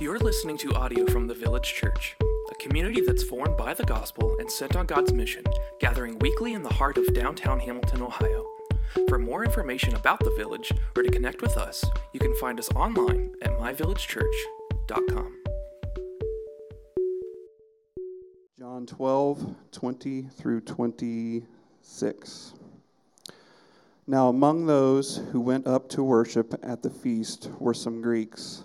You're listening to audio from the Village Church, a community that's formed by the gospel and sent on God's mission, gathering weekly in the heart of downtown Hamilton, Ohio. For more information about the village or to connect with us, you can find us online at myvillagechurch.com. John 12, 20 through 26. Now, among those who went up to worship at the feast were some Greeks.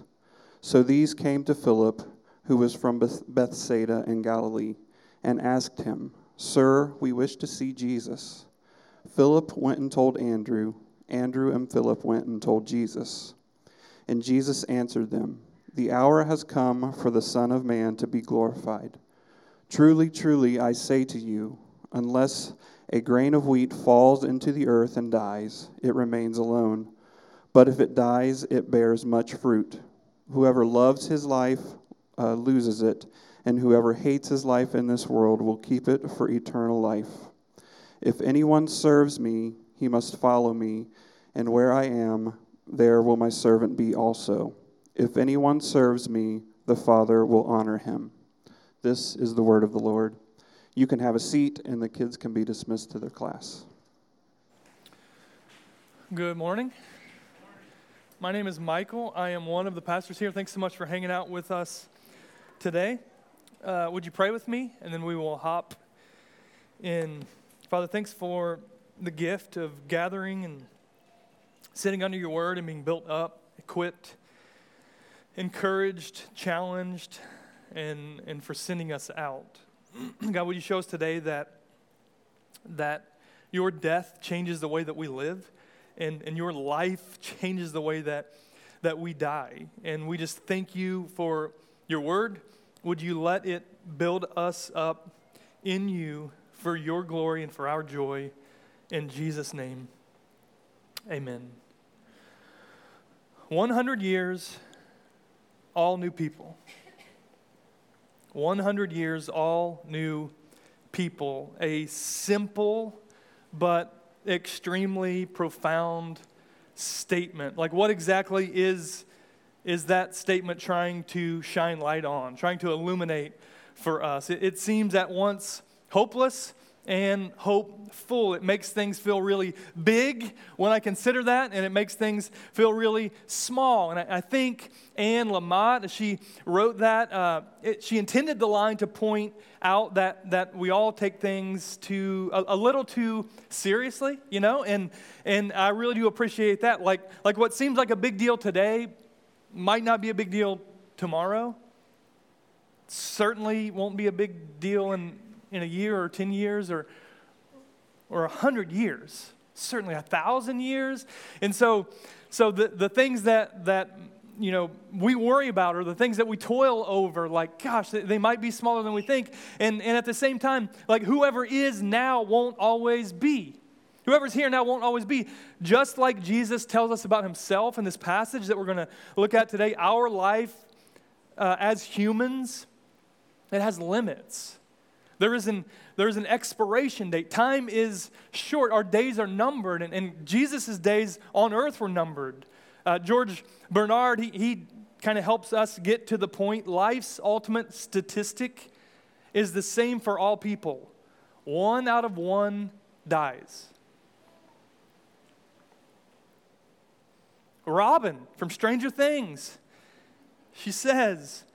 So these came to Philip, who was from Bethsaida in Galilee, and asked him, Sir, we wish to see Jesus. Philip went and told Andrew. Andrew and Philip went and told Jesus. And Jesus answered them, The hour has come for the Son of Man to be glorified. Truly, truly, I say to you, unless a grain of wheat falls into the earth and dies, it remains alone. But if it dies, it bears much fruit. Whoever loves his life uh, loses it, and whoever hates his life in this world will keep it for eternal life. If anyone serves me, he must follow me, and where I am, there will my servant be also. If anyone serves me, the Father will honor him. This is the word of the Lord. You can have a seat, and the kids can be dismissed to their class. Good morning. My name is Michael. I am one of the pastors here. Thanks so much for hanging out with us today. Uh, would you pray with me? And then we will hop in. Father, thanks for the gift of gathering and sitting under your word and being built up, equipped, encouraged, challenged, and, and for sending us out. God, would you show us today that, that your death changes the way that we live? And, and your life changes the way that, that we die. And we just thank you for your word. Would you let it build us up in you for your glory and for our joy? In Jesus' name, amen. 100 years, all new people. 100 years, all new people. A simple but extremely profound statement. Like, what exactly is, is that statement trying to shine light on, trying to illuminate for us? It, it seems at once hopeless and hopeful. It makes things feel really big when I consider that, and it makes things feel really small. And I, I think Anne Lamott, as she wrote that, uh, it, she intended the line to point out that, that we all take things too, a, a, little too seriously, you know? And, and I really do appreciate that. Like, like what seems like a big deal today might not be a big deal tomorrow. Certainly won't be a big deal in in a year or 10 years or, or 100 years, certainly a thousand years. And so, so the, the things that, that you know we worry about or the things that we toil over like gosh they might be smaller than we think. And, and at the same time like whoever is now won't always be. Whoever's here now won't always be. Just like jesus tells us about himself in this passage that we're going to look at today our life uh, as humans it has limits there is an, there is an expiration date. Time is short. Our days are numbered, and, and Jesus' days on earth were numbered. Uh, George Bernard, he, he kind of helps us get to the point. Life's ultimate statistic is the same for all people one out of one dies. Robin from Stranger Things, she says,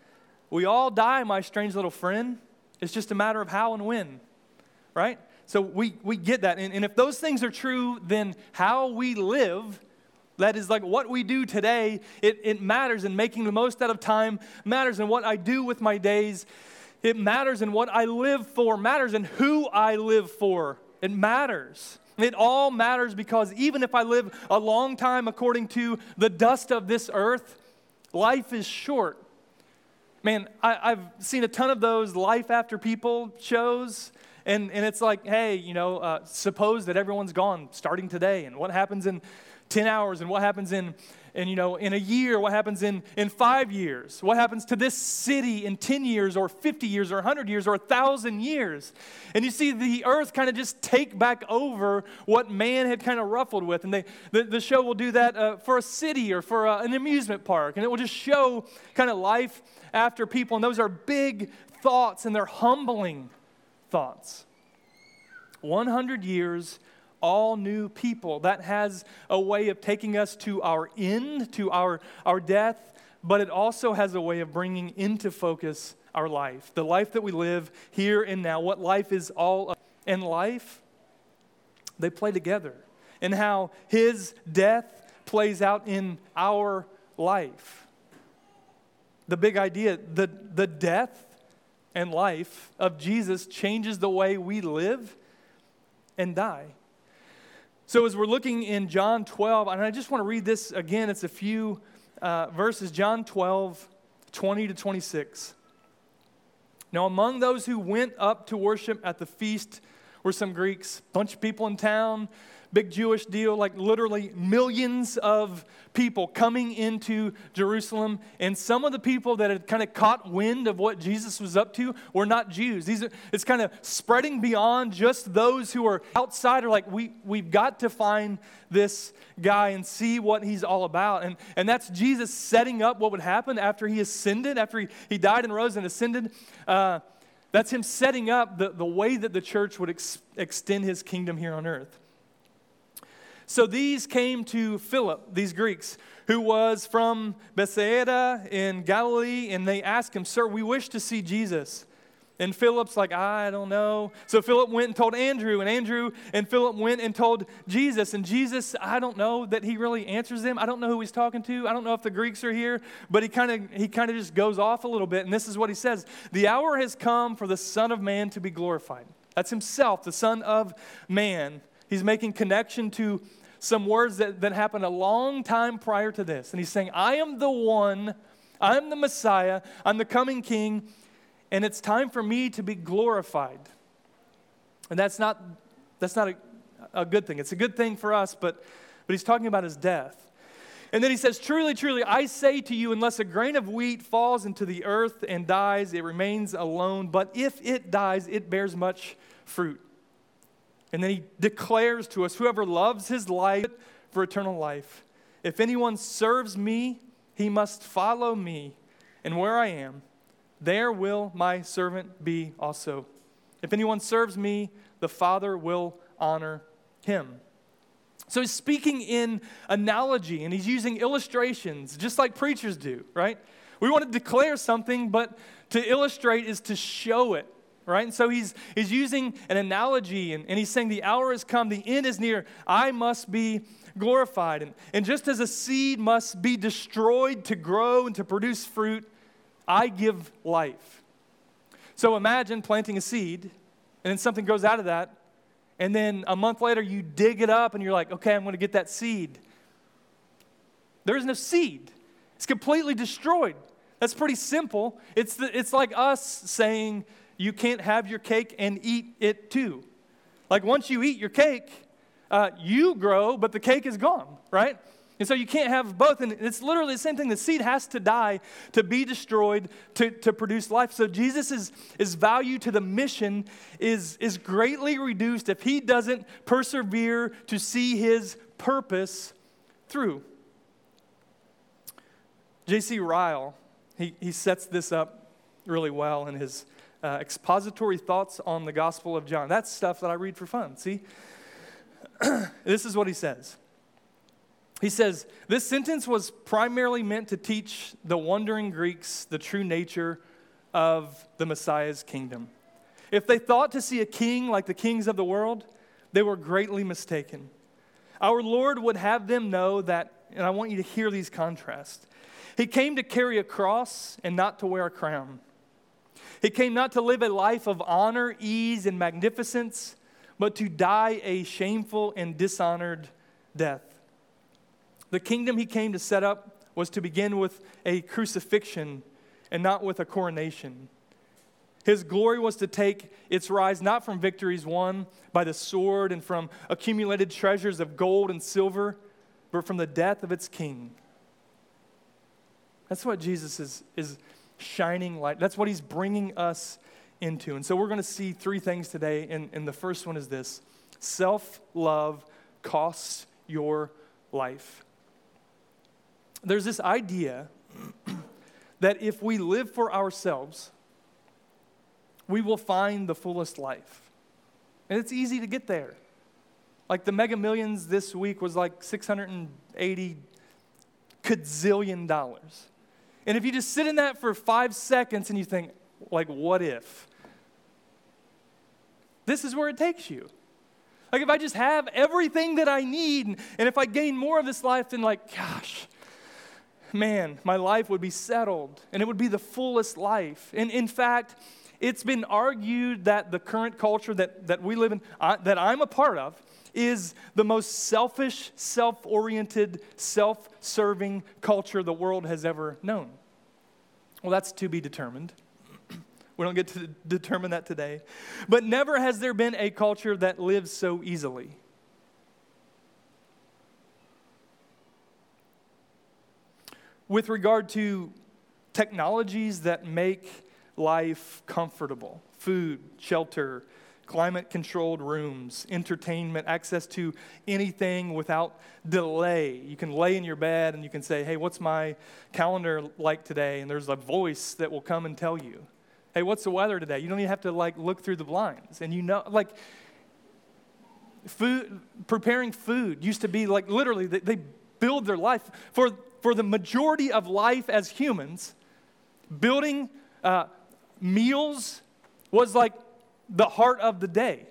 We all die, my strange little friend. It's just a matter of how and when, right? So we, we get that. And, and if those things are true, then how we live, that is like what we do today, it, it matters. And making the most out of time matters. And what I do with my days, it matters. And what I live for matters. And who I live for, it matters. It all matters because even if I live a long time according to the dust of this earth, life is short. Man, I, have seen a ton of those life after people shows, and, and it's like, hey, you know, uh, suppose that everyone's gone starting today, and what happens in 10 hours and what happens in and you know in a year what happens in in five years what happens to this city in 10 years or 50 years or 100 years or 1000 years? And you see the earth kind of just take back over what man had kind of ruffled with and they the, the show will do that uh, for a city or for uh, an amusement park and it will just show kind of life after people and those are big thoughts and they're humbling thoughts 100 years all new people. That has a way of taking us to our end, to our, our death, but it also has a way of bringing into focus our life, the life that we live here and now, what life is all of. And life, they play together, and how his death plays out in our life. The big idea, the, the death and life of Jesus changes the way we live and die. So, as we're looking in John 12, and I just want to read this again, it's a few uh, verses John 12, 20 to 26. Now, among those who went up to worship at the feast were some Greeks, bunch of people in town big Jewish deal, like literally millions of people coming into Jerusalem. And some of the people that had kind of caught wind of what Jesus was up to were not Jews. These are, it's kind of spreading beyond just those who are outside, are like, we, we've got to find this guy and see what he's all about. And, and that's Jesus setting up what would happen after he ascended, after he, he died and rose and ascended. Uh, that's him setting up the, the way that the church would ex- extend his kingdom here on earth. So these came to Philip, these Greeks, who was from Bethsaida in Galilee, and they asked him, Sir, we wish to see Jesus. And Philip's like, I don't know. So Philip went and told Andrew, and Andrew and Philip went and told Jesus. And Jesus, I don't know that he really answers them. I don't know who he's talking to. I don't know if the Greeks are here, but he kind of he kind of just goes off a little bit. And this is what he says: The hour has come for the Son of Man to be glorified. That's himself, the Son of Man. He's making connection to some words that, that happened a long time prior to this. And he's saying, I am the one, I'm the Messiah, I'm the coming King, and it's time for me to be glorified. And that's not, that's not a, a good thing. It's a good thing for us, but, but he's talking about his death. And then he says, Truly, truly, I say to you, unless a grain of wheat falls into the earth and dies, it remains alone. But if it dies, it bears much fruit. And then he declares to us whoever loves his life for eternal life. If anyone serves me, he must follow me. And where I am, there will my servant be also. If anyone serves me, the Father will honor him. So he's speaking in analogy and he's using illustrations, just like preachers do, right? We want to declare something, but to illustrate is to show it right? And so he's, he's using an analogy and, and he's saying, The hour has come, the end is near, I must be glorified. And, and just as a seed must be destroyed to grow and to produce fruit, I give life. So imagine planting a seed and then something grows out of that. And then a month later, you dig it up and you're like, okay, I'm going to get that seed. There is no seed, it's completely destroyed. That's pretty simple. It's, the, it's like us saying, you can't have your cake and eat it too. Like once you eat your cake, uh, you grow, but the cake is gone, right? And so you can't have both. And it's literally the same thing. The seed has to die to be destroyed to, to produce life. So Jesus' value to the mission is, is greatly reduced if he doesn't persevere to see his purpose through. J.C. Ryle, he, he sets this up really well in his uh, expository thoughts on the Gospel of John. That's stuff that I read for fun. See? this is what he says. He says, This sentence was primarily meant to teach the wondering Greeks the true nature of the Messiah's kingdom. If they thought to see a king like the kings of the world, they were greatly mistaken. Our Lord would have them know that, and I want you to hear these contrasts. He came to carry a cross and not to wear a crown. He came not to live a life of honor, ease, and magnificence, but to die a shameful and dishonored death. The kingdom he came to set up was to begin with a crucifixion and not with a coronation. His glory was to take its rise not from victories won by the sword and from accumulated treasures of gold and silver, but from the death of its king. That's what Jesus is, is shining light. That's what he's bringing us into. And so we're going to see three things today. And, and the first one is this self love costs your life. There's this idea that if we live for ourselves, we will find the fullest life. And it's easy to get there. Like the mega millions this week was like 680 gazillion dollars. And if you just sit in that for five seconds and you think, like, what if? This is where it takes you. Like, if I just have everything that I need, and, if I gain more of this life, then, like, gosh, man, my life would be settled and it would be the fullest life. And in fact, it's been argued that the current culture that, that we live in, that I'm a part of, is the most selfish, self oriented, self serving culture the world has ever known. Well, that's to be determined. we don't get to determine that today. But never has there been a culture that lives so easily. With regard to technologies that make life comfortable food, shelter, climate controlled rooms, entertainment, access to anything without delay. You can lay in your bed and you can say, Hey, what's my calendar like today? And there's a voice that will come and tell you, Hey, what's the weather today? You don't even have to like look through the blinds. And you know, like, food, preparing food used to be like literally, they, they build their life. For, for the majority of life as humans, building uh, meals was like the heart of the day.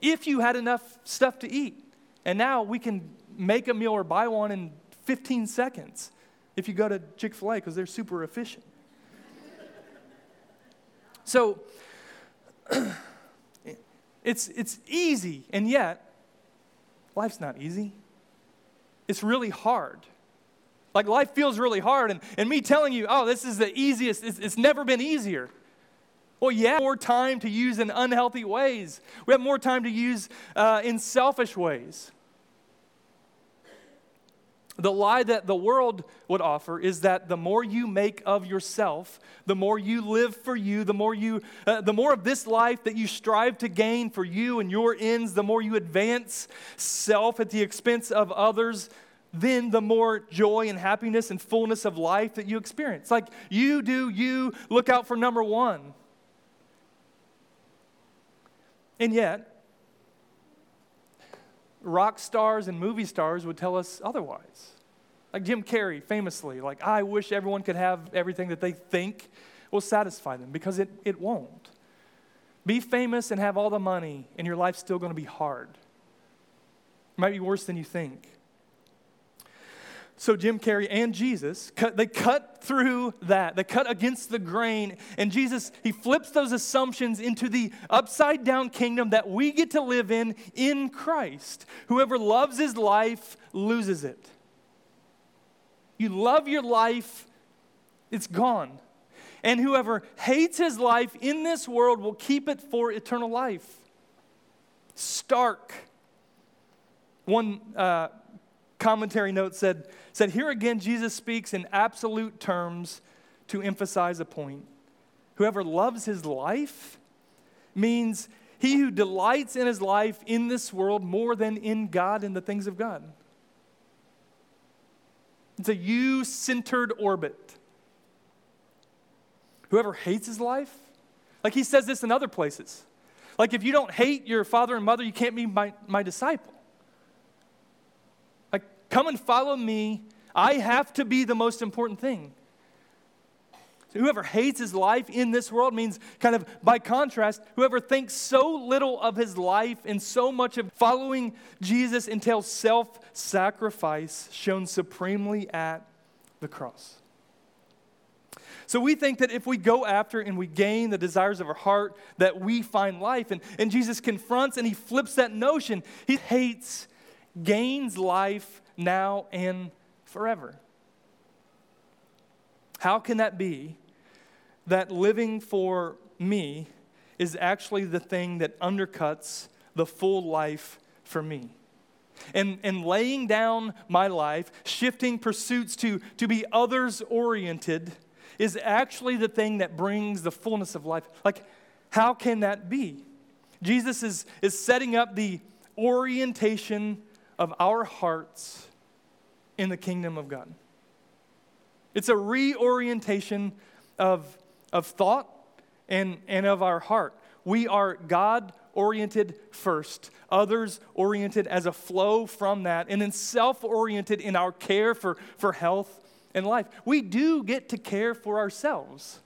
If you had enough stuff to eat. And now we can make a meal or buy one in 15 seconds if you go to Chick fil A because they're super efficient. so it's, it's easy, and yet life's not easy. It's really hard. Like life feels really hard, and, and me telling you, oh, this is the easiest, it's, it's never been easier. Well, yeah, more time to use in unhealthy ways. We have more time to use uh, in selfish ways. The lie that the world would offer is that the more you make of yourself, the more you live for you, the more you, uh, the more of this life that you strive to gain for you and your ends, the more you advance self at the expense of others, then the more joy and happiness and fullness of life that you experience. Like you do, you look out for number one. And yet, rock stars and movie stars would tell us otherwise. Like Jim Carrey famously, like, I wish everyone could have everything that they think will satisfy them because it, it won't. Be famous and have all the money, and your life's still going to be hard. It might be worse than you think. So Jim Carrey and Jesus, cut, they cut through that. They cut against the grain. And Jesus, he flips those assumptions into the upside down kingdom that we get to live in in Christ. Whoever loves his life loses it. You love your life, it's gone. And whoever hates his life in this world will keep it for eternal life. Stark. One uh, commentary note said, said, Here again, Jesus speaks in absolute terms to emphasize a point. Whoever loves his life means he who delights in his life in this world more than in God and the things of God. It's a you centered orbit. Whoever hates his life, like he says this in other places. Like if you don't hate your father and mother, you can't be my, my disciple. Come and follow me. I have to be the most important thing. So whoever hates his life in this world means, kind of by contrast, whoever thinks so little of his life and so much of following Jesus entails self sacrifice shown supremely at the cross. So we think that if we go after and we gain the desires of our heart, that we find life. And, and Jesus confronts and he flips that notion. He hates, gains life now, and forever. How can that be that living for me is actually the thing that undercuts the full life for me? and, and laying down my life, shifting pursuits to, to be others oriented, is actually the thing that brings the fullness of life. Like, how can that be? Jesus is, is setting up the orientation of our hearts in the kingdom of God. It's a reorientation of, of thought and, and of our heart. We are God oriented first, others oriented as a flow from that, and then self oriented in our care for, for health and life. We do get to care for ourselves.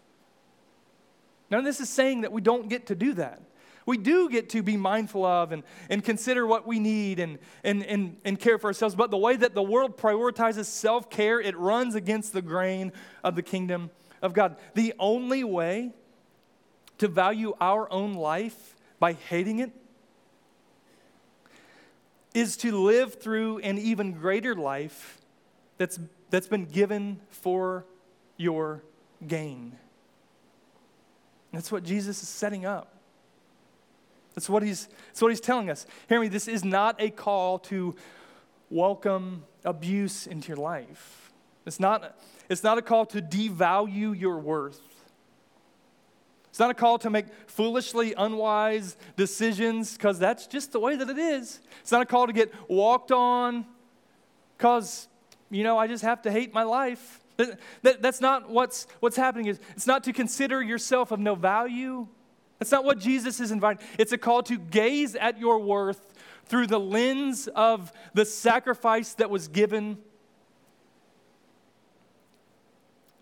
Now, this is saying that we don't get to do that. We do get to be mindful of and, and consider what we need and, and, and, and care for ourselves. But the way that the world prioritizes self care, it runs against the grain of the kingdom of God. The only way to value our own life by hating it is to live through an even greater life that's, that's been given for your gain. That's what Jesus is setting up. That's what he's, that's what he's telling us. Hear me, this is not a call to welcome abuse into your life. It's not, it's not a call to devalue your worth. It's not a call to make foolishly unwise decisions because that's just the way that it is. It's not a call to get walked on because, you know, I just have to hate my life. That, that, that's not what's, what's happening. Is it's not to consider yourself of no value. That's not what Jesus is inviting. It's a call to gaze at your worth through the lens of the sacrifice that was given.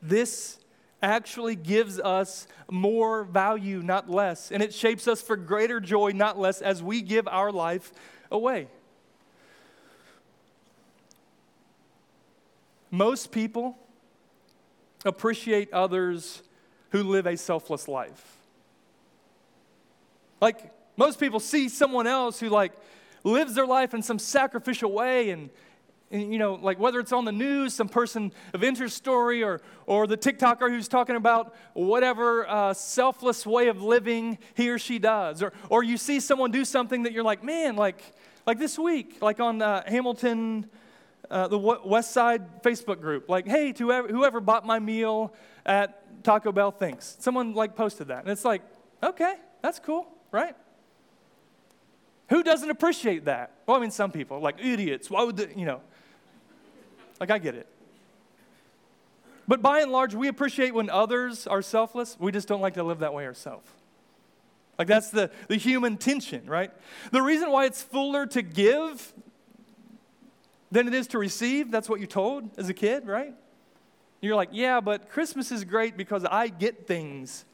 This actually gives us more value, not less. And it shapes us for greater joy, not less, as we give our life away. Most people appreciate others who live a selfless life. Like, most people see someone else who, like, lives their life in some sacrificial way and you know, like whether it's on the news, some person of interest story, or, or the TikToker who's talking about whatever uh, selfless way of living he or she does, or, or you see someone do something that you're like, man, like, like this week, like on uh, Hamilton, uh, the West Side Facebook group, like, hey, to whoever, whoever bought my meal at Taco Bell, thanks. Someone like posted that, and it's like, okay, that's cool, right? Who doesn't appreciate that? Well, I mean, some people, like idiots. Why would they, you know? Like, I get it. But by and large, we appreciate when others are selfless. We just don't like to live that way ourselves. Like, that's the, the human tension, right? The reason why it's fuller to give than it is to receive, that's what you're told as a kid, right? You're like, yeah, but Christmas is great because I get things,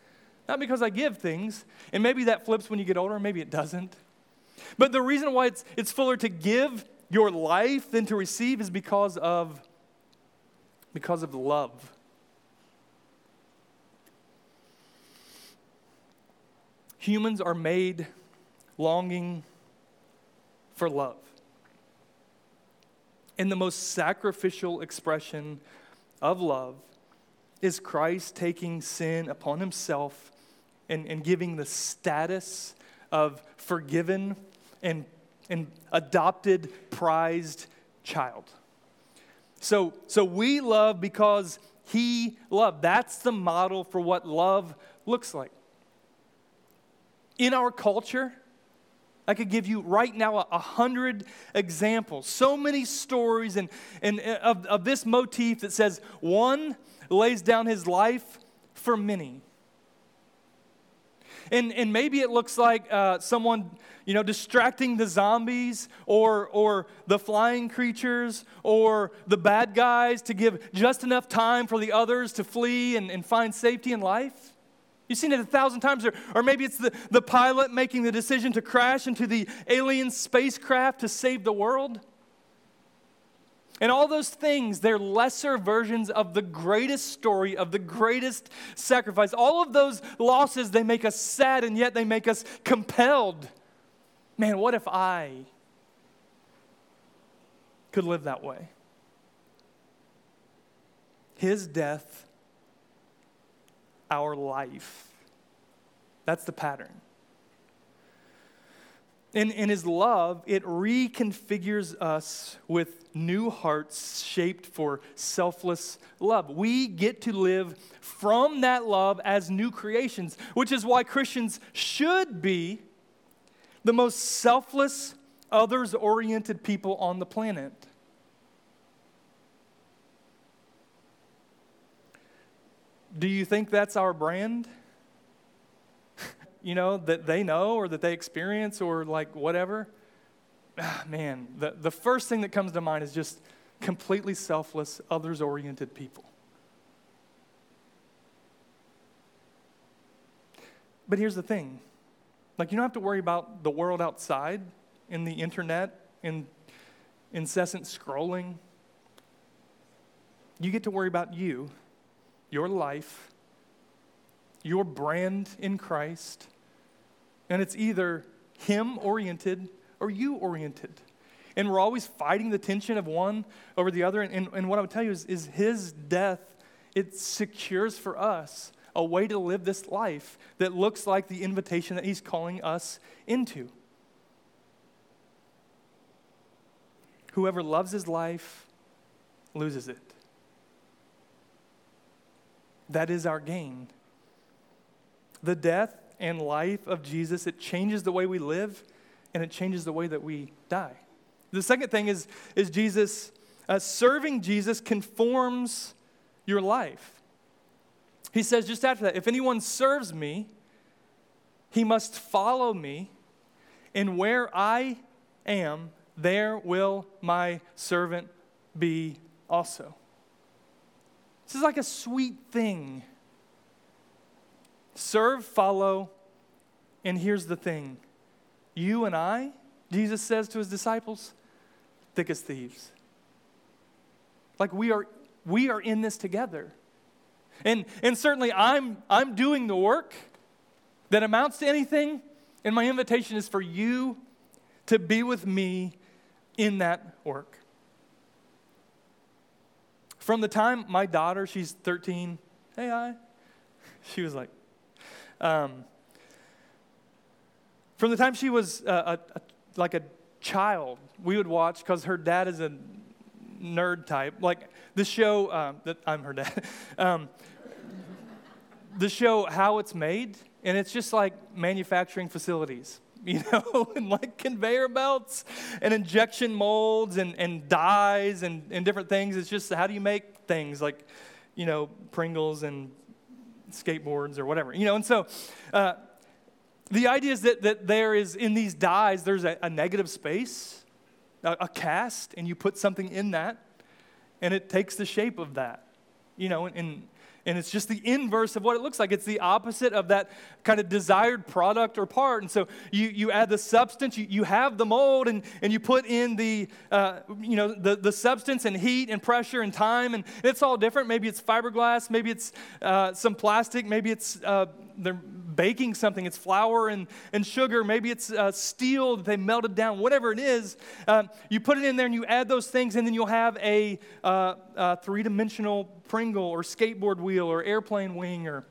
not because I give things. And maybe that flips when you get older, maybe it doesn't. But the reason why it's, it's fuller to give your life than to receive is because of because of love. Humans are made longing for love. And the most sacrificial expression of love is Christ taking sin upon himself and, and giving the status of forgiven and an adopted, prized child. So, so we love because he loved. That's the model for what love looks like. In our culture, I could give you right now a, a hundred examples, so many stories and, and uh, of, of this motif that says one lays down his life for many. And, and maybe it looks like uh, someone, you know, distracting the zombies or, or the flying creatures or the bad guys to give just enough time for the others to flee and, and find safety in life. You've seen it a thousand times. Or, or maybe it's the, the pilot making the decision to crash into the alien spacecraft to save the world. And all those things, they're lesser versions of the greatest story, of the greatest sacrifice. All of those losses, they make us sad, and yet they make us compelled. Man, what if I could live that way? His death, our life. That's the pattern. In, in his love, it reconfigures us with new hearts shaped for selfless love. We get to live from that love as new creations, which is why Christians should be the most selfless, others oriented people on the planet. Do you think that's our brand? You know, that they know or that they experience or like whatever? Ah, man, the, the first thing that comes to mind is just completely selfless, others oriented people. But here's the thing like, you don't have to worry about the world outside in the internet, in incessant scrolling. You get to worry about you, your life, your brand in Christ, and it's either Him oriented or you oriented. And we're always fighting the tension of one over the other. And, and what I would tell you is, is His death, it secures for us a way to live this life that looks like the invitation that He's calling us into. Whoever loves his life loses it. That is our gain. The death and life of Jesus, it changes the way we live and it changes the way that we die. The second thing is, is Jesus, uh, serving Jesus conforms your life. He says just after that, if anyone serves me, he must follow me, and where I am, there will my servant be also. This is like a sweet thing. Serve, follow, and here's the thing you and I, Jesus says to his disciples, thick as thieves. Like we are, we are in this together. And, and certainly I'm, I'm doing the work that amounts to anything, and my invitation is for you to be with me in that work. From the time my daughter, she's 13, hey, hi, she was like, um, from the time she was a, a, like a child, we would watch because her dad is a nerd type. Like the show um, that I'm her dad. Um, the show How It's Made, and it's just like manufacturing facilities, you know, and like conveyor belts and injection molds and, and dies and, and different things. It's just how do you make things like, you know, Pringles and skateboards or whatever, you know, and so. Uh, the idea is that, that there is in these dies there's a, a negative space a, a, cast and you put something in that and it takes the shape of that you know and, and it's just the inverse of what it looks like. It's the opposite of that kind of desired product or part. And so you, you add the substance, you, you have the mold, and, and you put in the, uh, you know, the, the substance and heat and pressure and time, and it's all different. Maybe it's fiberglass, maybe it's uh, some plastic, maybe it's uh, they're baking something, it's flour and, and sugar, maybe it's uh, steel that they melted down, whatever it is. Uh, you put it in there and you add those things, and then you'll have a, uh, a three dimensional Pringle or skateboard wheel or airplane wing or,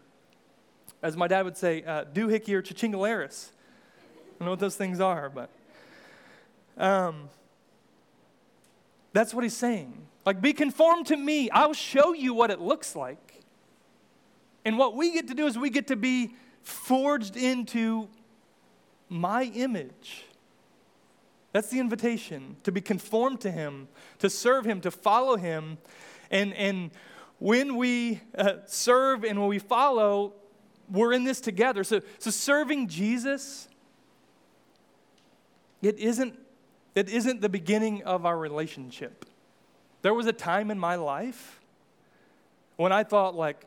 as my dad would say, uh, doohickey or chachingalaris. I don't know what those things are, but um, that's what he's saying. Like, be conformed to me. I'll show you what it looks like. And what we get to do is we get to be forged into my image. That's the invitation to be conformed to Him, to serve Him, to follow Him. And, and when we uh, serve and when we follow, we're in this together. So, so serving Jesus, it isn't, it isn't the beginning of our relationship. There was a time in my life when I thought, like,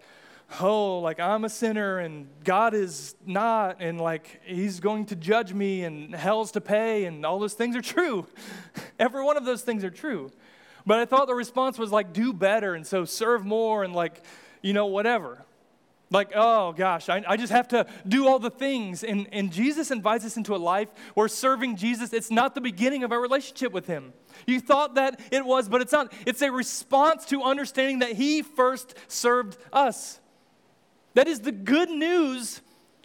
oh, like I'm a sinner and God is not, and like He's going to judge me and hell's to pay, and all those things are true. Every one of those things are true. But I thought the response was like, do better, and so serve more, and like, you know, whatever. Like, oh gosh, I, I just have to do all the things. And, and Jesus invites us into a life where serving Jesus, it's not the beginning of our relationship with Him. You thought that it was, but it's not. It's a response to understanding that He first served us. That is the good news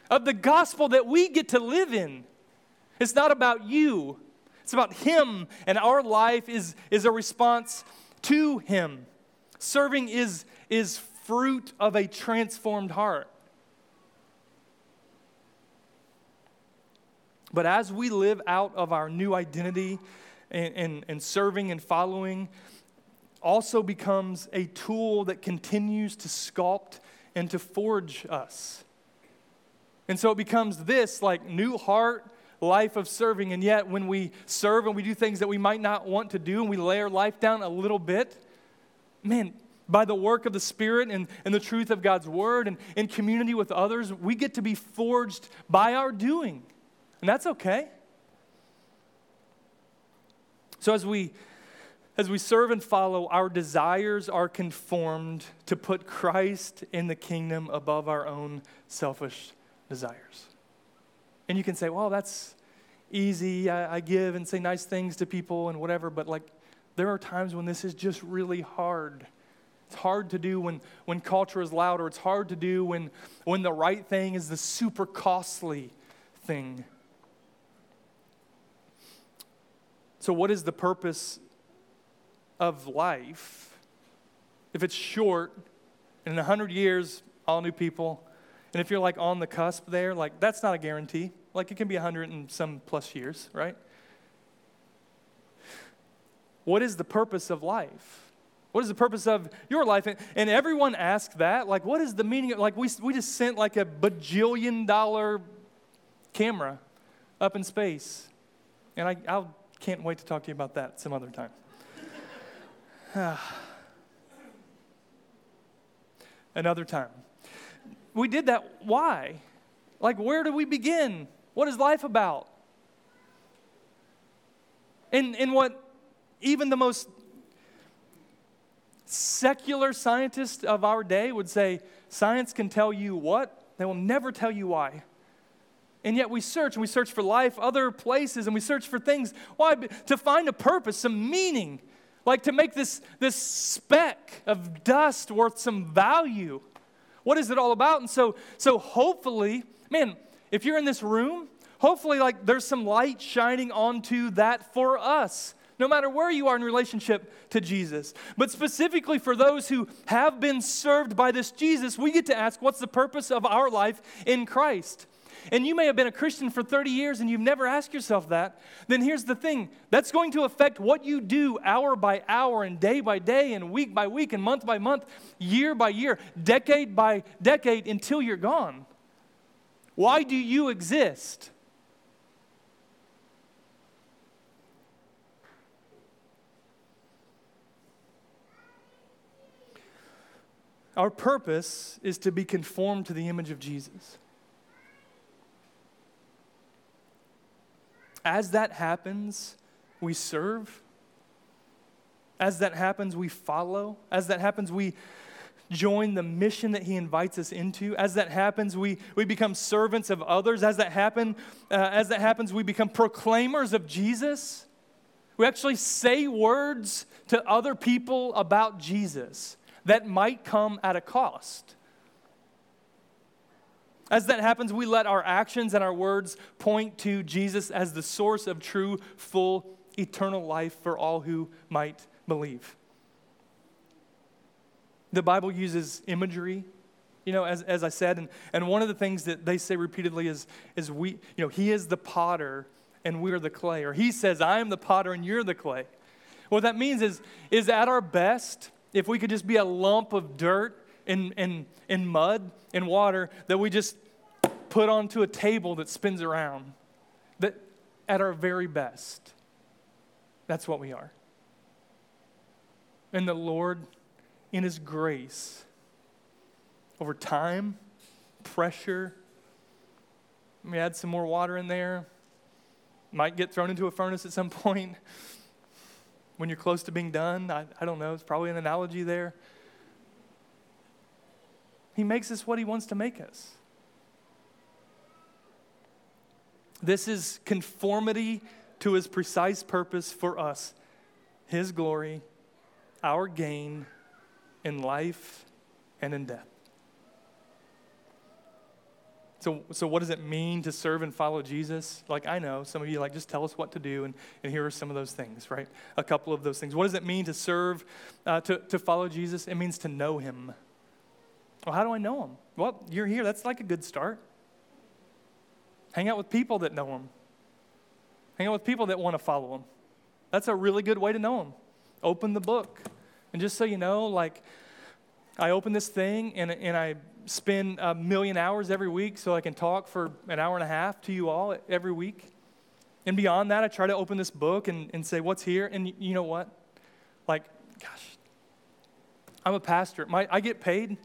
of the gospel that we get to live in. It's not about you, it's about Him, and our life is, is a response to Him. Serving is, is fruit of a transformed heart. But as we live out of our new identity and, and, and serving and following, also becomes a tool that continues to sculpt and to forge us. And so it becomes this like new heart life of serving. And yet, when we serve and we do things that we might not want to do and we lay our life down a little bit, man, by the work of the Spirit and, and the truth of God's Word and in community with others, we get to be forged by our doing. And that's okay. So as we as we serve and follow, our desires are conformed to put Christ in the kingdom above our own selfish desires. And you can say, well, that's easy. I, I, give and say nice things to people and whatever, but like there are times when this is just really hard. It's hard to do when, when culture is loud, or it's hard to do when, when the right thing is the super costly thing. So, what is the purpose of life if it's short in 100 years, all new people? And if you're like on the cusp there, like that's not a guarantee. Like it can be 100 and some plus years, right? What is the purpose of life? What is the purpose of your life? And, and everyone asks that. Like, what is the meaning of, like, we, we just sent like a bajillion dollar camera up in space. And I, I'll can't wait to talk to you about that some other time. Another time. We did that. Why? Like, where do we begin? What is life about? And, and what even the most secular scientists of our day would say science can tell you what, they will never tell you why. And yet we search and we search for life other places and we search for things. Why? To find a purpose, some meaning, like to make this, this speck of dust worth some value. What is it all about? And so, so hopefully, man, if you're in this room, hopefully like there's some light shining onto that for us no matter where you are in relationship to Jesus. But specifically for those who have been served by this Jesus, we get to ask what's the purpose of our life in Christ? And you may have been a Christian for 30 years and you've never asked yourself that, then here's the thing that's going to affect what you do hour by hour and day by day and week by week and month by month, year by year, decade by decade until you're gone. Why do you exist? Our purpose is to be conformed to the image of Jesus. As that happens, we serve. As that happens, we follow. As that happens, we join the mission that he invites us into. As that happens, we, we become servants of others. As that, happen, uh, as that happens, we become proclaimers of Jesus. We actually say words to other people about Jesus that might come at a cost. As that happens, we let our actions and our words point to Jesus as the source of true, full, eternal life for all who might believe. The Bible uses imagery, you know, as, as I said, and, and one of the things that they say repeatedly is, is we, you know, He is the potter and we're the clay. Or He says, I am the potter and you're the clay. What that means is, is at our best, if we could just be a lump of dirt in, in, in mud and water that we just put onto a table that spins around. That at our very best, that's what we are. And the Lord, in His grace, over time, pressure, we add some more water in there, might get thrown into a furnace at some point when you're close to being done. I, I don't know, it's probably an analogy there. He makes us what He wants to make us. This is conformity to His precise purpose for us His glory, our gain in life and in death. So, so what does it mean to serve and follow Jesus? Like, I know some of you like, just tell us what to do, and, and here are some of those things, right? A couple of those things. What does it mean to serve, uh, to, to follow Jesus? It means to know him. Well, how do I know him? Well, you're here. That's like a good start. Hang out with people that know him. Hang out with people that want to follow him. That's a really good way to know him. Open the book. And just so you know, like, I open this thing and, and I spend a million hours every week so I can talk for an hour and a half to you all every week. And beyond that, I try to open this book and, and say, What's here? And you know what? Like, gosh, I'm a pastor. My, I get paid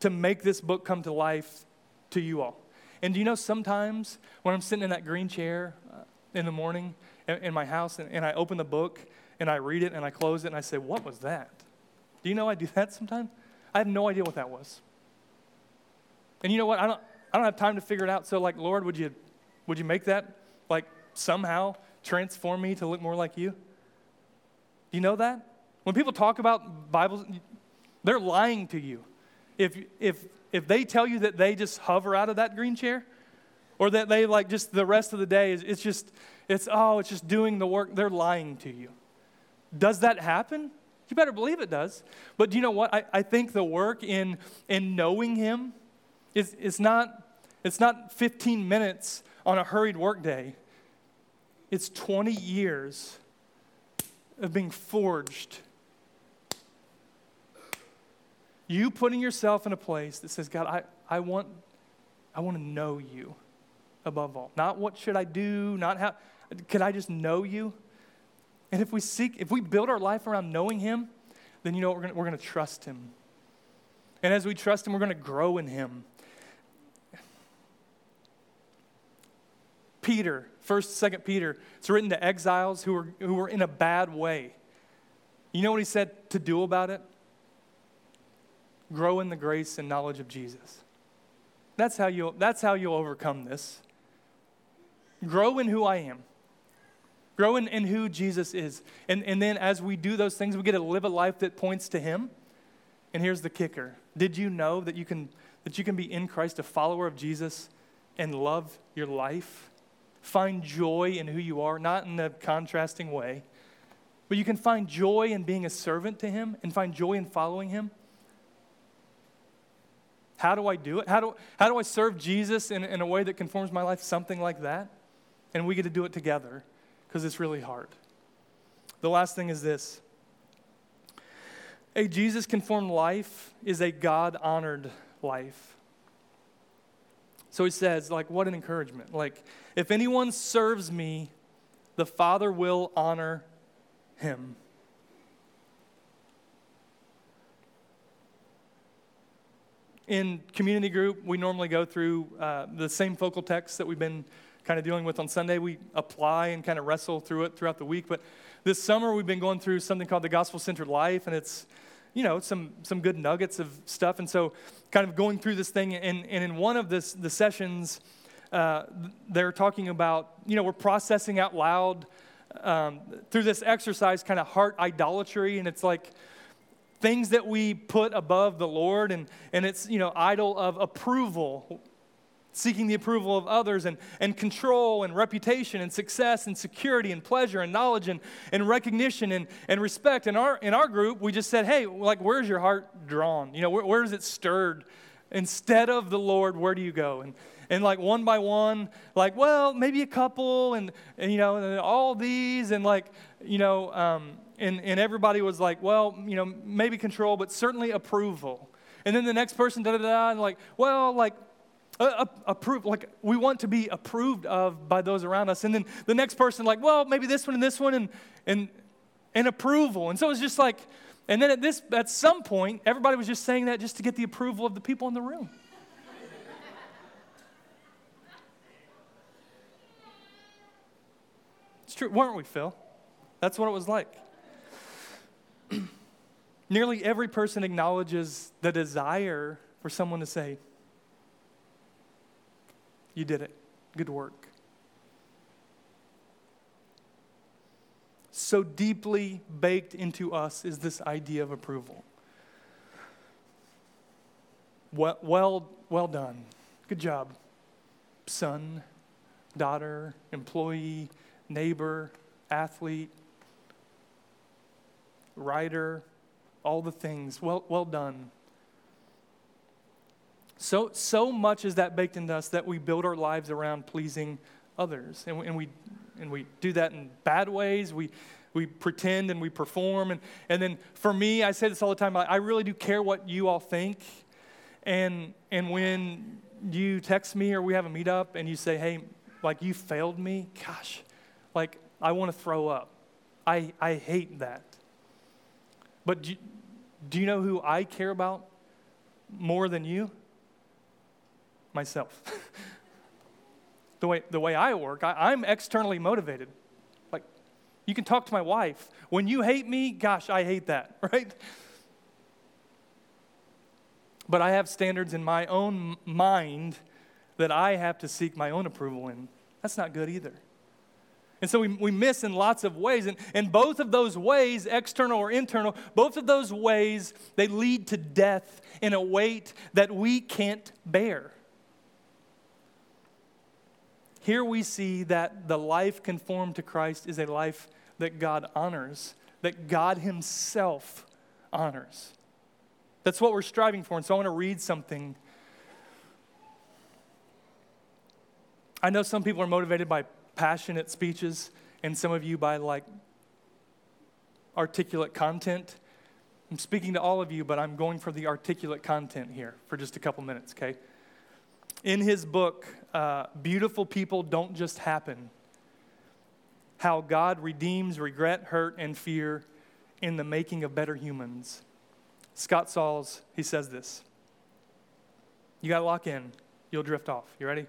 to make this book come to life to you all. And do you know sometimes when I'm sitting in that green chair uh, in the morning in, my house and, and I open the book and I read it and I close it and I say, What was that? Do you know I do that sometimes? I have no idea what that was. And you know what? I don't, I don't have time to figure it out. So, like, Lord, would you, would you make that, like, somehow transform me to look more like you? Do you know that? When people talk about Bibles, they're lying to you. If, if, if they tell you that they just hover out of that green chair, or that they like just the rest of the day is it's just it's oh it's just doing the work they're lying to you does that happen you better believe it does. But do you know what? I, I think the work in, in knowing Him is, it's not, it's not 15 minutes on a hurried workday, it's 20 years of being forged. You putting yourself in a place that says, God, I, I, want, I want to know you above all. Not what should I do, not how, could I just know you? And if we seek, if we build our life around knowing Him, then you know we're going we're to trust Him. And as we trust Him, we're going to grow in Him. Peter, 1st, 2nd Peter, it's written to exiles who were, who were in a bad way. You know what he said to do about it? Grow in the grace and knowledge of Jesus. That's how you'll, that's how you'll overcome this. Grow in who I am. Grow in, in who Jesus is. And, and then as we do those things, we get to live a life that points to Him. And here's the kicker Did you know that you can, that you can be in Christ, a follower of Jesus, and love your life? Find joy in who you are, not in a contrasting way, but you can find joy in being a servant to Him and find joy in following Him. How do I do it? How do, how do I serve Jesus in, in a way that conforms my life? Something like that. And we get to do it together because it's really hard. The last thing is this a Jesus conformed life is a God honored life. So he says, like, what an encouragement. Like, if anyone serves me, the Father will honor him. In community group, we normally go through uh, the same focal text that we've been kind of dealing with on Sunday. We apply and kind of wrestle through it throughout the week. But this summer, we've been going through something called the Gospel Centered Life, and it's you know some some good nuggets of stuff. And so, kind of going through this thing, and, and in one of this the sessions, uh, they're talking about you know we're processing out loud um, through this exercise, kind of heart idolatry, and it's like things that we put above the Lord, and, and it's, you know, idol of approval seeking the approval of others and, and control and reputation and success and security and pleasure and knowledge and, and recognition and, and respect. In our, in our group, we just said, hey, like, where's your heart drawn? You know, where, where is it stirred? Instead of the Lord, where do you go? And, and like one by one, like, well, maybe a couple and, and you know, and all these and like, you know, um, and, and everybody was like, well, you know, maybe control, but certainly approval. And then the next person, da da da, and like, well, like uh, approved, like we want to be approved of by those around us. And then the next person, like, well, maybe this one and this one, and and and approval. And so it's just like, and then at this at some point, everybody was just saying that just to get the approval of the people in the room. it's true, weren't we, Phil? That's what it was like. Nearly every person acknowledges the desire for someone to say, you did it. Good work. So deeply baked into us is this idea of approval. Well, well, well done. Good job, son, daughter, employee, neighbor, athlete, writer, all the things. Well, well done. So, so much is that baked into us that we build our lives around pleasing others. And, and, we, and we do that in bad ways. We, we pretend and we perform. And, and then for me, I say this all the time I really do care what you all think. And, and when you text me or we have a meetup and you say, hey, like you failed me, gosh, like I want to throw up. I, I hate that. But do, do you know who I care about more than you? Myself. the, way, the way I work, I, I'm externally motivated. Like, you can talk to my wife. When you hate me, gosh, I hate that, right? But I have standards in my own mind that I have to seek my own approval in. That's not good either. And so we, we miss in lots of ways. And, and both of those ways, external or internal, both of those ways, they lead to death in a weight that we can't bear. Here we see that the life conformed to Christ is a life that God honors, that God Himself honors. That's what we're striving for. And so I want to read something. I know some people are motivated by passionate speeches, and some of you by like articulate content. I'm speaking to all of you, but I'm going for the articulate content here for just a couple minutes, okay? In his book, uh, Beautiful People Don't Just Happen How God Redeems Regret, Hurt, and Fear in the Making of Better Humans, Scott Sauls, he says this. You got to lock in, you'll drift off. You ready?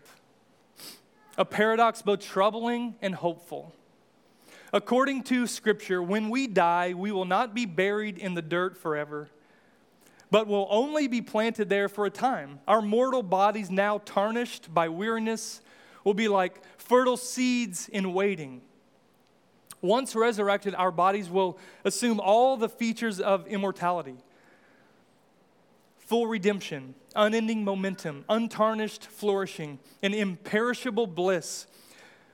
A paradox both troubling and hopeful. According to Scripture, when we die, we will not be buried in the dirt forever, but will only be planted there for a time. Our mortal bodies, now tarnished by weariness, will be like fertile seeds in waiting. Once resurrected, our bodies will assume all the features of immortality full redemption, unending momentum, untarnished flourishing, and imperishable bliss.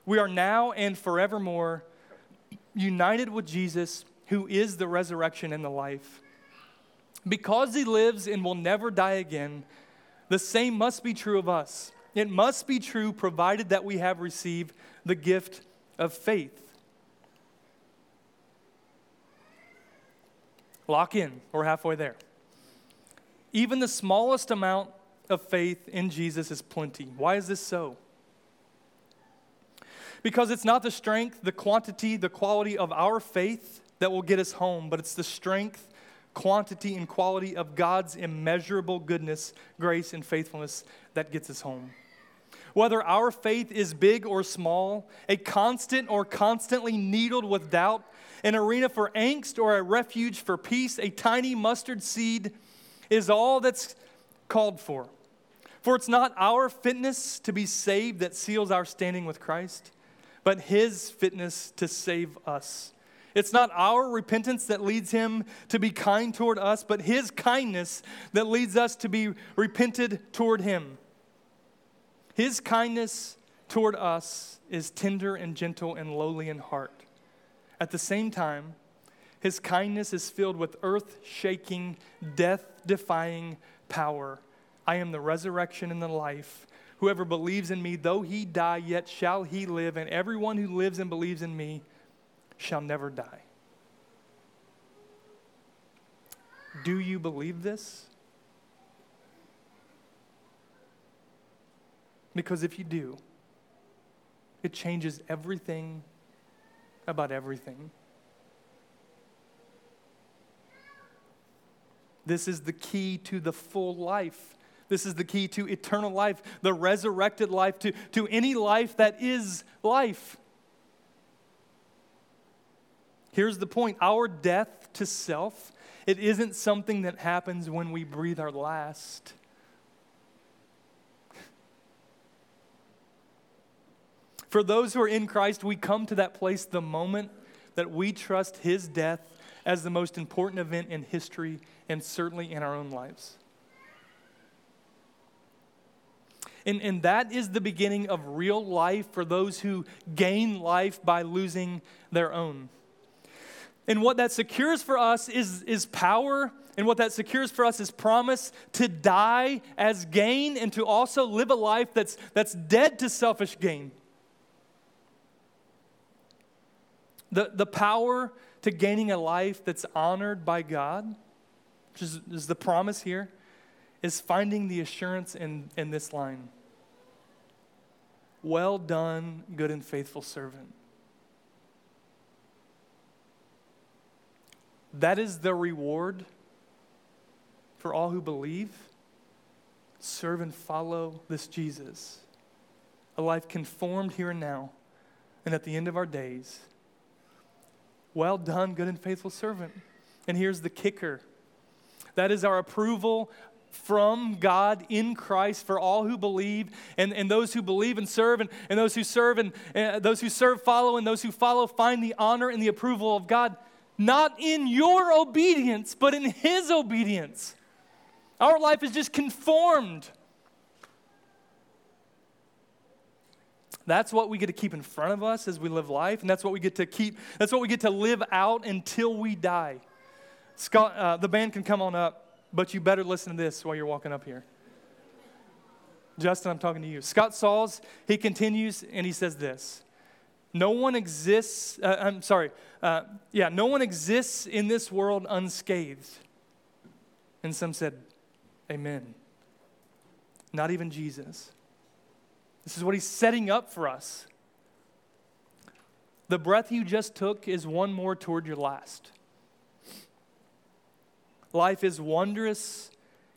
We are now and forevermore united with Jesus, who is the resurrection and the life. Because he lives and will never die again, the same must be true of us. It must be true provided that we have received the gift of faith. Lock in, we're halfway there. Even the smallest amount of faith in Jesus is plenty. Why is this so? Because it's not the strength, the quantity, the quality of our faith that will get us home, but it's the strength, quantity, and quality of God's immeasurable goodness, grace, and faithfulness that gets us home. Whether our faith is big or small, a constant or constantly needled with doubt, an arena for angst or a refuge for peace, a tiny mustard seed is all that's called for. For it's not our fitness to be saved that seals our standing with Christ, but His fitness to save us. It's not our repentance that leads Him to be kind toward us, but His kindness that leads us to be repented toward Him. His kindness toward us is tender and gentle and lowly in heart. At the same time, his kindness is filled with earth shaking, death defying power. I am the resurrection and the life. Whoever believes in me, though he die, yet shall he live, and everyone who lives and believes in me shall never die. Do you believe this? Because if you do, it changes everything about everything. This is the key to the full life. This is the key to eternal life, the resurrected life, to, to any life that is life. Here's the point our death to self, it isn't something that happens when we breathe our last. For those who are in Christ, we come to that place the moment that we trust his death as the most important event in history and certainly in our own lives. And, and that is the beginning of real life for those who gain life by losing their own. And what that secures for us is, is power, and what that secures for us is promise to die as gain and to also live a life that's, that's dead to selfish gain. The, the power to gaining a life that's honored by God, which is, is the promise here, is finding the assurance in, in this line Well done, good and faithful servant. That is the reward for all who believe. Serve and follow this Jesus. A life conformed here and now, and at the end of our days. Well done, good and faithful servant. And here's the kicker that is our approval from God in Christ for all who believe, and, and those who believe and serve, and, and those who serve, and, and those who serve follow, and those who follow find the honor and the approval of God not in your obedience, but in His obedience. Our life is just conformed. That's what we get to keep in front of us as we live life, and that's what we get to keep, that's what we get to live out until we die. Scott, uh, the band can come on up, but you better listen to this while you're walking up here. Justin, I'm talking to you. Scott Sauls, he continues and he says this no one exists, uh, I'm sorry, uh, yeah, no one exists in this world unscathed. And some said, Amen. Not even Jesus. This is what he's setting up for us. The breath you just took is one more toward your last. Life is wondrous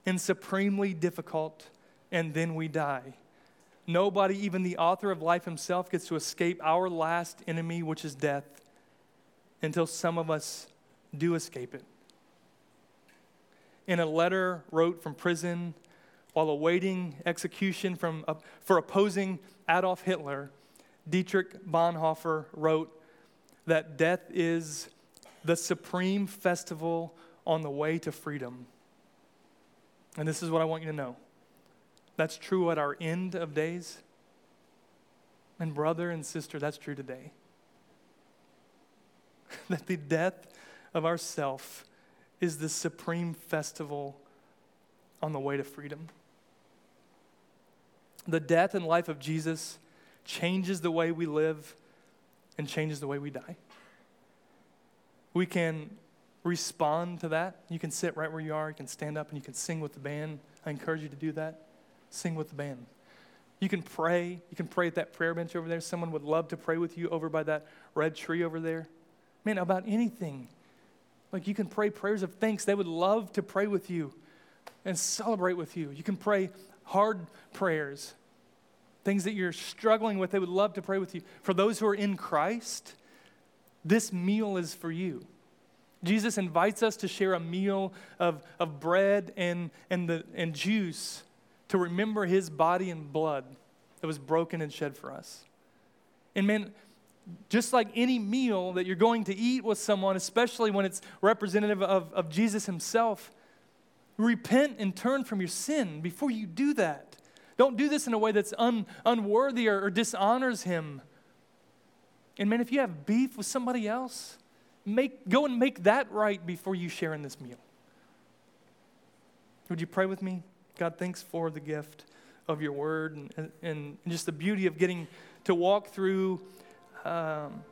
and supremely difficult, and then we die. Nobody, even the author of life himself, gets to escape our last enemy, which is death, until some of us do escape it. In a letter wrote from prison while awaiting execution from, uh, for opposing Adolf Hitler, Dietrich Bonhoeffer wrote that death is the supreme festival on the way to freedom. And this is what I want you to know. That's true at our end of days. And, brother and sister, that's true today. that the death of ourself is the supreme festival on the way to freedom. The death and life of Jesus changes the way we live and changes the way we die. We can respond to that. You can sit right where you are, you can stand up, and you can sing with the band. I encourage you to do that sing with the band. You can pray. You can pray at that prayer bench over there. Someone would love to pray with you over by that red tree over there. Man, about anything. Like you can pray prayers of thanks. They would love to pray with you and celebrate with you. You can pray hard prayers, things that you're struggling with. They would love to pray with you. For those who are in Christ, this meal is for you. Jesus invites us to share a meal of, of bread and, and, the, and juice to remember his body and blood that was broken and shed for us. And man, just like any meal that you're going to eat with someone, especially when it's representative of, of Jesus himself, repent and turn from your sin before you do that. Don't do this in a way that's un, unworthy or, or dishonors him. And man, if you have beef with somebody else, make, go and make that right before you share in this meal. Would you pray with me? God, thanks for the gift of your word and, and, and just the beauty of getting to walk through um,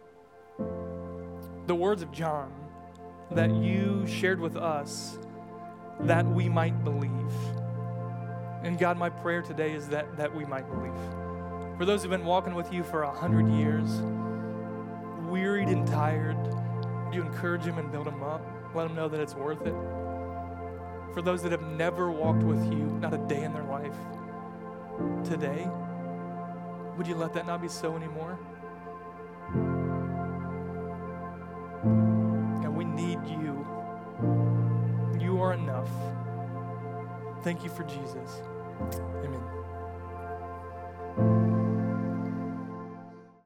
the words of John that you shared with us that we might believe. And God, my prayer today is that, that we might believe. For those who've been walking with you for a hundred years, wearied and tired, you encourage him and build him up. Let him know that it's worth it for those that have never walked with you, not a day in their life, today, would you let that not be so anymore? God, we need you. You are enough. Thank you for Jesus. Amen.